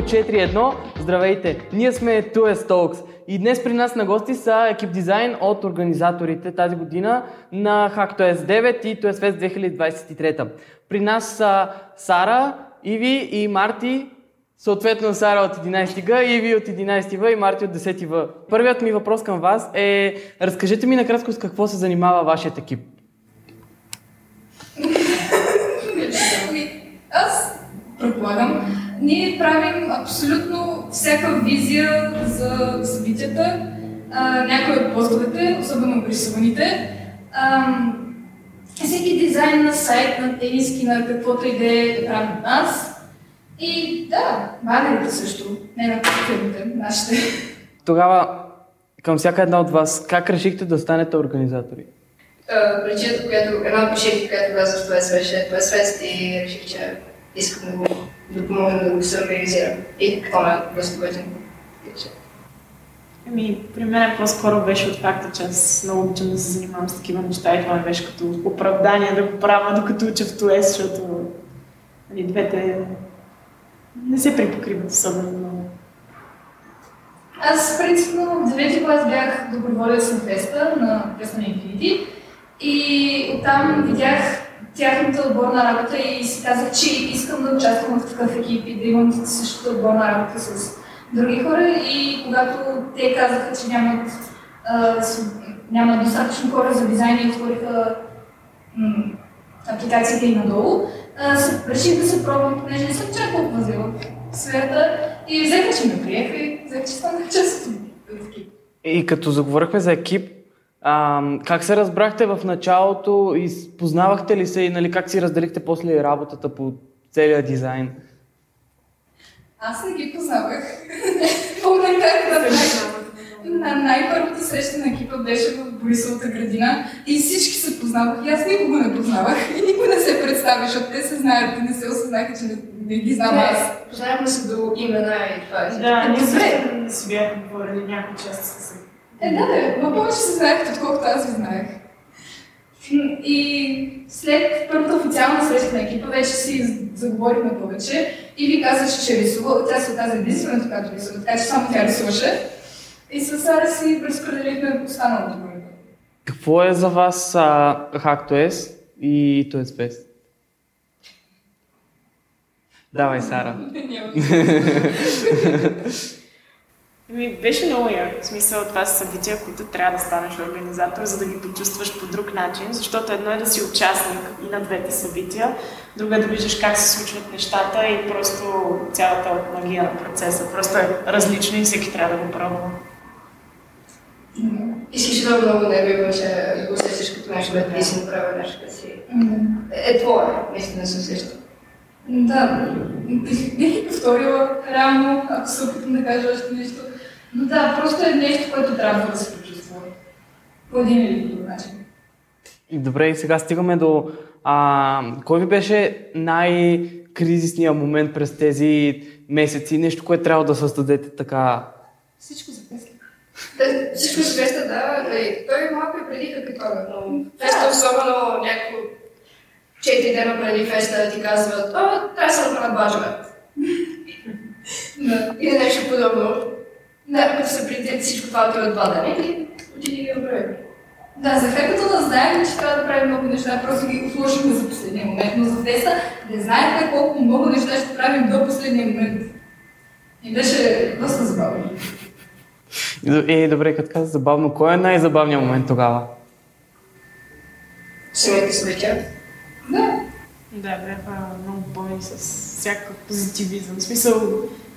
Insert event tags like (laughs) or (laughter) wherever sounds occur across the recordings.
от студио 4.1. Здравейте! Ние сме 2S Talks и днес при нас на гости са екип дизайн от организаторите тази година на HackTOS 9 и TOS Fest 2023. При нас са Сара, Иви и Марти, съответно Сара от 11 г, Иви от 11 В и Марти от 10 В. Първият ми въпрос към вас е, разкажете ми накратко с какво се занимава вашият екип. Аз предполагам, ние правим абсолютно всяка визия за събитията, а, някои от постовете, особено рисуваните. Всеки дизайн на сайт, на тениски, на каквото и да е да правим от нас. И да, банерите също, не на фирмите, нашите. Тогава, към всяка една от вас, как решихте да станете организатори? Uh, причината, която, една от причините, която влязох в това беше това Fest и реших, че искам да го да помогна да го се организира. И какво ме готин. Ами, при мен по-скоро беше от факта, че аз много обичам да се занимавам с такива неща и това ми беше като оправдание да го правя докато уча в ТОЕС, защото нали, двете не се припокриват особено много. Аз, принципно, в девети клас бях доброволец на феста, на феста на Infinity. И оттам видях тяхната отборна работа и си казах, че искам да участвам в такъв екип и да имам същата отборна работа с други хора. И когато те казаха, че нямат, а, с, нямат достатъчно хора за дизайн и отвориха м- апликациите и надолу, а, се, реших да се пробвам, понеже не съм чак толкова сферата и взеха, че ме приеха и взеха, че станах част от екип. И като заговорихме за екип, а, как се разбрахте в началото и познавахте ли се и нали, как си разделихте после работата по целия дизайн? Аз не ги познавах. (laughs) Помня как да на най-първата среща на екипа беше в Борисовата градина и всички се познавах. И аз никого не познавах и никой не се представи, защото те се знаят и не се осъзнаха, че не, не ги знам аз. Познавахме се до имена и това е. Да, ние също не си бяхме говорили някои части с Е, да, да, но повече се знаехте, отколкото аз ви знаех. И след първата официална среща на екипа вече си заговорихме повече и ви казваше, че рисува. Тя се оказа единствената, която рисува, така че само тя рисуваше. И с Сара си разпределихме останалото време. Какво е за вас а, HackTOS и TOS Fest? Давай, Сара. (laughs) Ми, беше много яко. В смисъл, това са събития, които трябва да станеш организатор, за да ги почувстваш по друг начин, защото едно е да си участник и на двете събития, друго е да виждаш как се случват нещата и просто цялата магия на процеса. Просто е различно и всеки трябва да го пробва. Изключително много нерви имаше да го усещаш като нещо, което ти си направил нещо, което си... Е, твое, наистина се усеща. Да, бих, повторила реално, ако се опитам да кажа още нещо. Но да, просто е нещо, което трябва да се почувства. По един или друг начин. И Добре, и сега стигаме до... А, кой ви беше най-кризисният момент през тези месеци? Нещо, което трябва да създадете така... Всичко за Тесли. Те, всичко се феста, да, нали, той малко е преди Капитона, но феста особено някакво четири дена преди феста ти казват, о, трябва да се направят бажове. (laughs) Или нещо подобно. Да, като се предвид всичко това отива два дена и отиди и ги направи. Да, за хакатона знаем, че трябва да правим много неща, просто ги отложихме за последния момент, но за теста не знаете колко много неща ще правим до последния момент. И беше доста забавно. И добре, като каза забавно, кой е най-забавният момент тогава? Самите събития. Да, Да, бяха много пълни с всякакъв позитивизъм. В смисъл,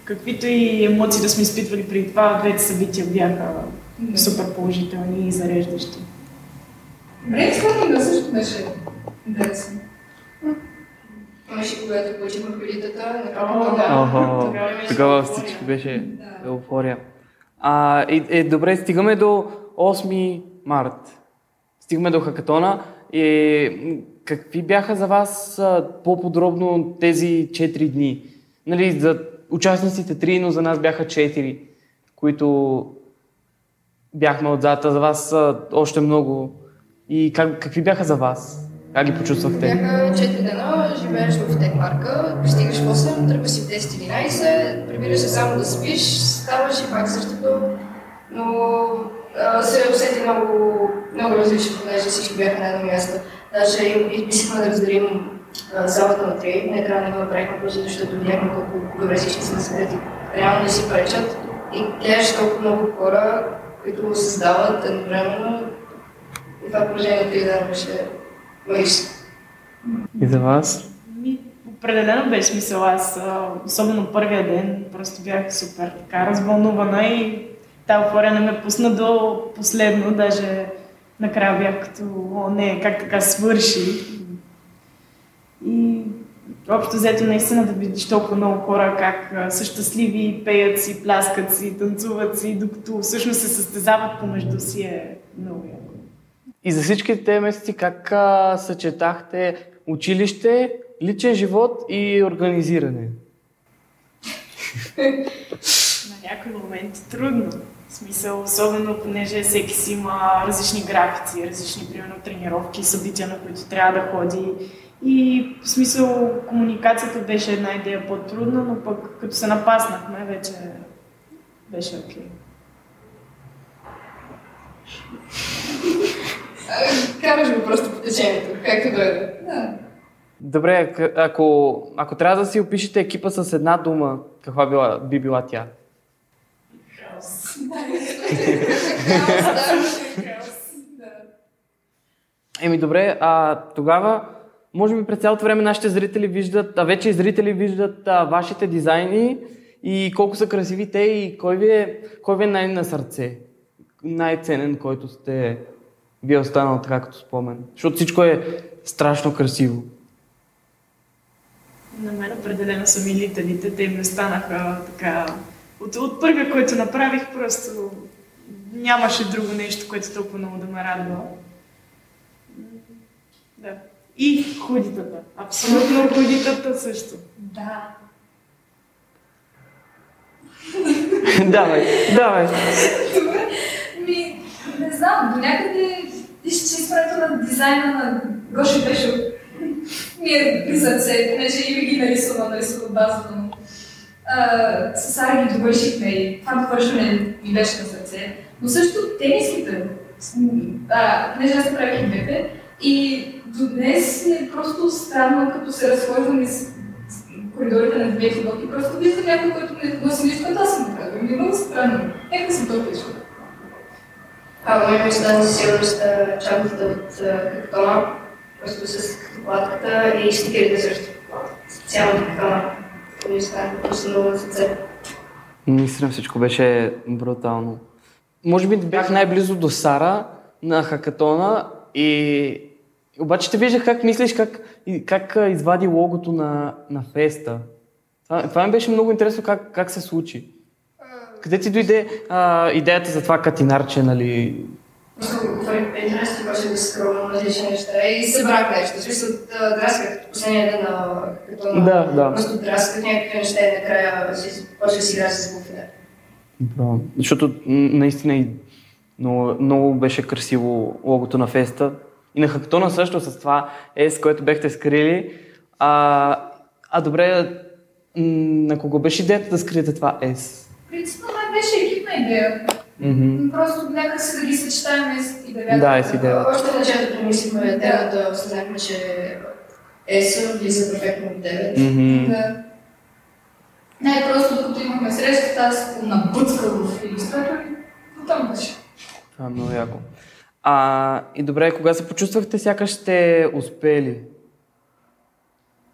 каквито и емоции да сме изпитвали преди това, двете събития бяха супер положителни и зареждащи. брейнсторминга също беше интересно. Имаше когато получихме да. Охо, Тогава тогава всичко беше Да. еуфория. А, и, е, добре, стигаме до 8 март. Стигаме до хакатона. И, м, какви бяха за вас а, по-подробно тези 4 дни? Нали, за участниците 3, но за нас бяха 4, които бяхме отзад, а за вас а, още много. И как, какви бяха за вас? Как ги почувствахте? Бяха 4 дена, живееш в тек парка, пристигаш в 8, тръгваш си в 10-11, прибираш се само да спиш, ставаш и пак същото. Но се усети много, много различно, понеже всички бяха на едно място. Даже измислихме да разделим залата на три, накрая не го направихме просто защото видяхме колко добре всички се насъдят и реално не си пречат. И гледаш толкова много хора, които създават едновременно. И това положение 3 дена беше магично. И за вас? Ми, определено беше смисъл. Аз, особено първия ден, просто бях супер така развълнувана и тази еуфория не ме пусна до последно, даже накрая бях като, о не, как така свърши. И общо взето наистина да видиш толкова много хора как са щастливи, пеят си, пляскат си, танцуват си, докато всъщност се състезават помежду си е много яко. И за всички тези месеци как а, съчетахте училище, личен живот и организиране? (laughs) На някои моменти трудно. В смисъл, особено понеже всеки си има различни графици, различни, примерно, тренировки, събития, на които трябва да ходи. И в смисъл, комуникацията беше една идея по-трудна, но пък като се напаснахме, вече беше окей. Okay. Караш го просто по течението, както дойде. Да. Добре, ако, ако трябва да си опишете екипа с една дума, каква била, би била тя? Еми добре, а тогава, може би през цялото време нашите зрители виждат, а вече зрители виждат а, вашите дизайни и колко са красиви те и кой ви е, кой ви е най-на сърце, най-ценен, който сте ви е останал така като спомен. Защото всичко е страшно красиво. На мен определено са милителите, те ми останаха така... От, от първия, който направих, просто нямаше друго нещо, което толкова много да ме радва. Да. И худитата. Абсолютно худитата също. Да. (laughs) давай, давай. Добре. Ми, не знам, до някъде изчистването на дизайна на Гоши Пешо ми е при сърце, понеже и ги нарисува, нарисува базата му. А, с Ари ги довършихме и това довършване ми беше на сърце. Но също тениските, а, понеже аз направих и двете, и до днес е просто странно, като се разхождам из коридорите на две филоти, просто виждам някой, който не носи нищо, аз съм направил. Ми е много странно. Нека си то пише. А, моя мечта за сигурност чантата от картона, просто с платката и стикерите също. Цялата картона. Неща. Наистина всичко беше брутално. Може би бях най-близо до Сара на хакатона и обаче те виждах как мислиш, как, как извади логото на, на феста. Това, това ми беше много интересно как, как се случи. Къде ти дойде а, идеята за това катинарче, нали? Просто говорих интересно, беше да скромно различни неща и събрах нещо. В смисъл, драсках последния ден на картона. Да, да. Просто драсках някакви неща и накрая почва си играя с буфера. Браво. Защото наистина и много, много беше красиво логото на феста. И на хактона също с това S, което бехте скрили. А, а добре, на кого беше идеята да скриете това S? Принципно май беше екипна идея. Мгм. Просто някак се да ги съчетаем и да бяха. Да, е с идея. Още началото помислихме темата, осъзнахме, че ЕСО влиза перфектно в 9. Мгм. Да. Не, просто докато имахме срещата, аз се набъцках в иллюстратор и там беше. Това е много яко. А, и добре, кога се почувствахте, сякаш сте успели?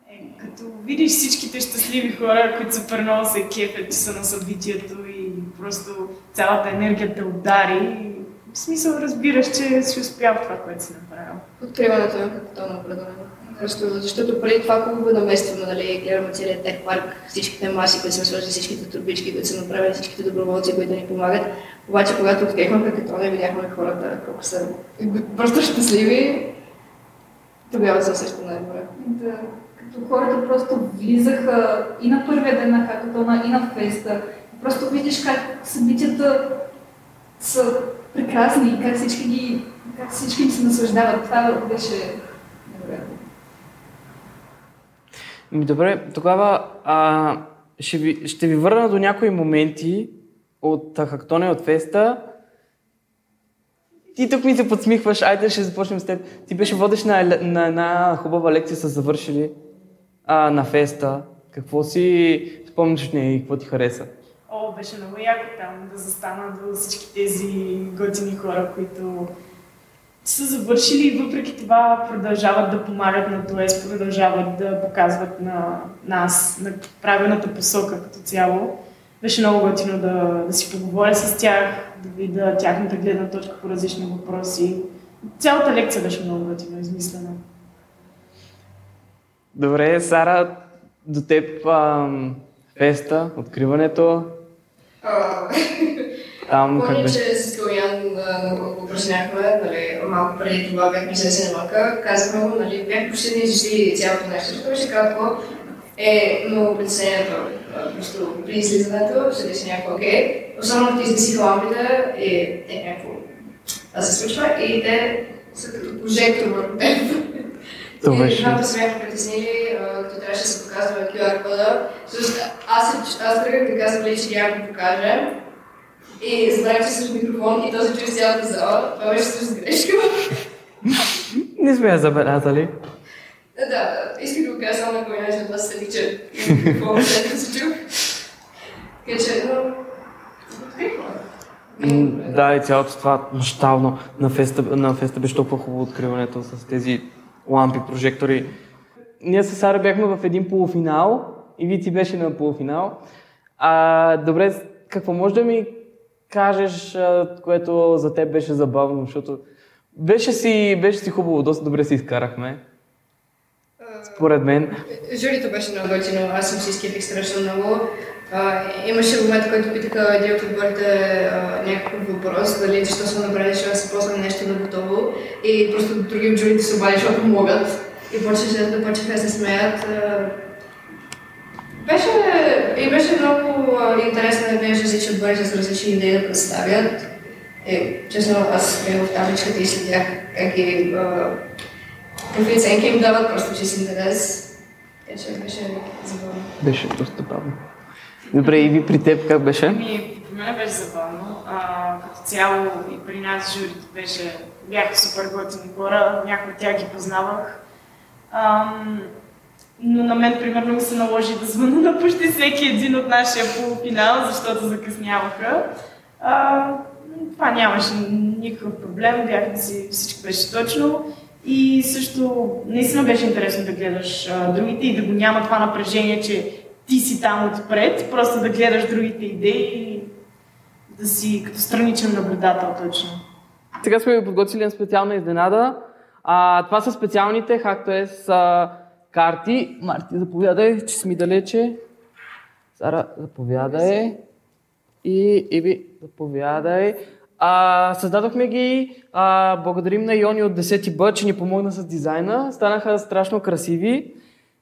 Е, като видиш всичките щастливи хора, които супер много се кефят, че са на събитието и просто цялата енергия те удари, в смисъл разбираш, че си успял това, което си направил. Откриването на картона определено. Просто защото преди това хубаво да местим, нали, гледаме целият тех парк, всичките маси, които сме сложили, всичките турбички, които са направили, всичките доброволци, които ни помагат. Обаче, когато открихме картона и видяхме хората колко са просто щастливи, тогава се усеща най-добре. Да, като хората просто влизаха и на първия ден на хакатона, и на феста. Просто видиш как събитията са прекрасни и как всички, ги, как всички се наслаждават. Това беше добре. Ми, добре, тогава а, ще, ви, ще ви върна до някои моменти от Хактона от Феста. Ти тук ми се подсмихваш, айде ще започнем с теб. Ти беше водещ на, на една хубава лекция с завършили а, на Феста. Какво си спомняш от нея и какво ти хареса? О, беше много яко там да застана до всички тези готини хора, които са завършили и въпреки това продължават да помагат на ТОЕС, продължават да показват на нас, на правилната посока като цяло. Беше много готино да, да си поговоря с тях, да видя тяхната гледна точка по различни въпроси. Цялата лекция беше много готино измислена. Добре, Сара, до теб ам, феста, откриването. Там Помня, че с Калян го упражняхме, нали, малко преди това бяхме с малка, казахме му, нали, бях почти не изжили цялото нещо, защото беше кратко, е много притеснението, просто при излизането се беше някакво окей. Особено като измислиха лампите и те някакво да се случва и те са като прожектор върху теб. Това беше. Двамата се бяха притеснили, като трябваше да се показва QR кода. Всъщност аз, аз тръгнах да казвам, че няма да покажа. И забравих, че с микрофон и този чуй цялата зала. Това беше също грешка. Не сме я забелязали. Да, исках да го кажа само на коя че това се че микрофон се чух. Така че, но... Да, и цялото това мащално на феста, на феста беше толкова хубаво откриването с тези лампи, прожектори. Ние с Сара бяхме в един полуфинал и Вици беше на полуфинал. А, добре, какво може да ми кажеш, което за теб беше забавно, защото беше си, беше си хубаво, доста добре си изкарахме. Според мен. Журито беше много готино, аз съм си изкипих страшно много. Имаше момент, който питаха един от отборите някакъв въпрос, дали защо са направили, защото се после нещо на готово. И просто други от журите се обади, защото могат. И почнаха да почнаха да се смеят. Беше, и беше много интересно да видиш различни отбори с различни идеи да представят. Е, честно, аз бях в табличката и следях как и какви оценки им дават, просто чист интерес. Така че беше забавно. Беше доста бавно. Добре, и ви при теб как беше? Ми, при мен беше забавно. А, като цяло и при нас журито беше, бяха супер готини хора, някои от тях ги познавах. Ам, но на мен, примерно, ми се наложи да звъна на почти всеки един от нашия полуфинал, защото закъсняваха. А, това нямаше никакъв проблем, бяха си, всичко беше точно. И също наистина беше интересно да гледаш а, другите и да го няма това напрежение, че ти си там отпред, просто да гледаш другите идеи и да си като страничен наблюдател точно. Сега сме ви подготвили на специална изненада. А, това са специалните HackToS карти. Марти, заповядай, че сме далече. Сара, заповядай. И Иви, заповядай. А, създадохме ги, а, благодарим на Йони от 10 Б, че ни помогна с дизайна. Станаха страшно красиви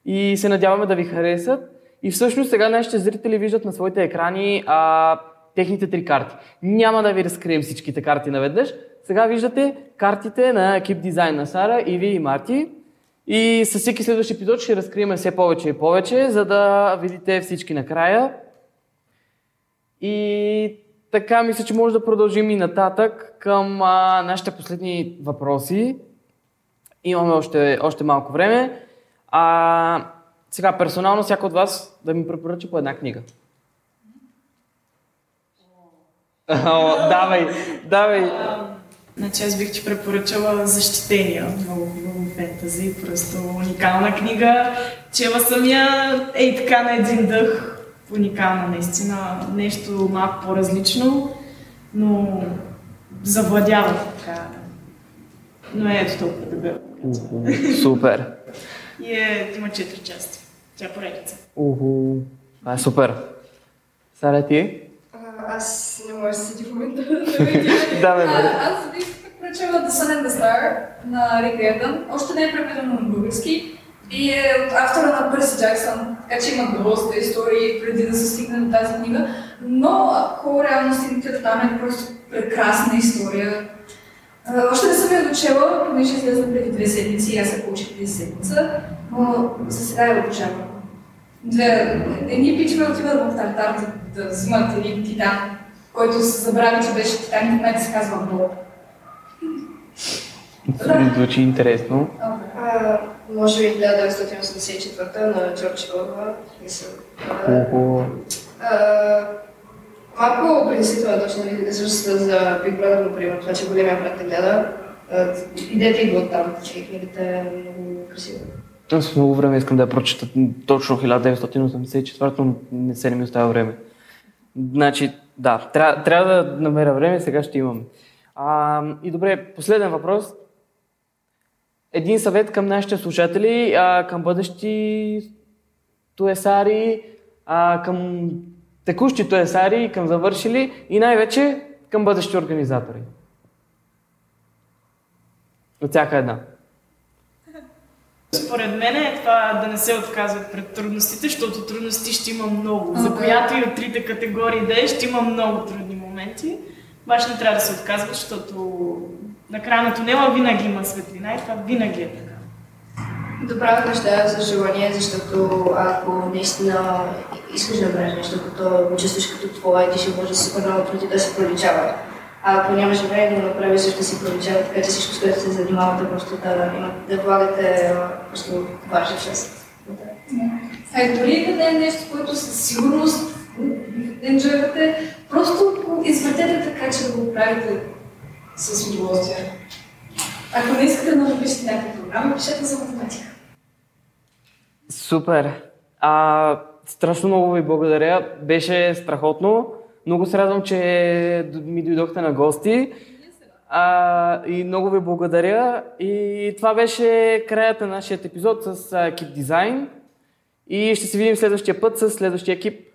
и се надяваме да ви харесат. И всъщност сега нашите зрители виждат на своите екрани а, техните три карти. Няма да ви разкрием всичките карти наведнъж. Сега виждате картите на екип дизайн на Сара, Иви и Марти. И със всеки следващ епизод ще разкрием все повече и повече, за да видите всички накрая. И така мисля, че може да продължим и нататък към а, нашите последни въпроси. Имаме още, още малко време. А, сега, персонално, всяка от вас да ми препоръча по една книга. О, давай, давай. Значи аз бих ти препоръчала Защитения, много хубаво фентази, просто уникална книга. Чела съм я ей така на един дъх, уникална наистина, нещо малко по-различно, но завладява така. Но е ето толкова дебел. Супер. И е, има четири части. Тя е поредица. Уху. Това е супер. Сара ти? Аз не мога да седи в момента. (laughs) да, бе, Аз бих препоръчала The Sun and the Star на Рик Риордан. Още не е преведено на български. И е от автора на Перси Джаксън, така че има доста истории преди да се стигне до тази книга. Но ако реално стигнете до там е просто прекрасна история. Още не съм я дочела, понеже излезна преди две седмици и аз се получих преди седмица, но за сега я обучавам. Две, едни пичове отиват в Тартар да, да взимат един титан, който се забрави, че беше титан и в момента се казва Бог. Звучи интересно. А, може би 1984 на Джордж Орва. Мисля. Малко принципно точно нали, за, Big Brother, например, това, че големия брат те гледа. Идеята идва от там, че книгата е много красива. Аз много време искам да я прочета точно 1984, но не се не ми остава време. Значи, да, трябва, трябва да намеря време, сега ще имам. А, и добре, последен въпрос. Един съвет към нашите слушатели, а, към бъдещи туесари, а, към текущи туесари, към завършили и най-вече към бъдещи организатори. От всяка една. Според мен е това да не се отказват пред трудностите, защото трудности ще има много. А, За която и от трите категории да е, ще има много трудни моменти. Обаче не трябва да се отказват, защото на края на тунела винаги има светлина и това винаги е така. Добра неща за желание, защото ако наистина искаш да направиш нещо, като го чувстваш като твое, ти ще може супер много преди да се проличава. А ако нямаш време да го направиш, ще се проличава, така че всичко, с което се занимавате, просто да, да влагате просто ваша част. А и дори да не е нещо, което със сигурност енджойвате, просто извъртете така, че да го правите с удоволствие. Ако не искате да напишете някаква програма, пишете за математика. Супер! А, страшно много ви благодаря. Беше страхотно. Много се радвам, че ми дойдохте на гости. А, и много ви благодаря. И това беше краят на нашия епизод с екип дизайн. И ще се видим следващия път с следващия екип.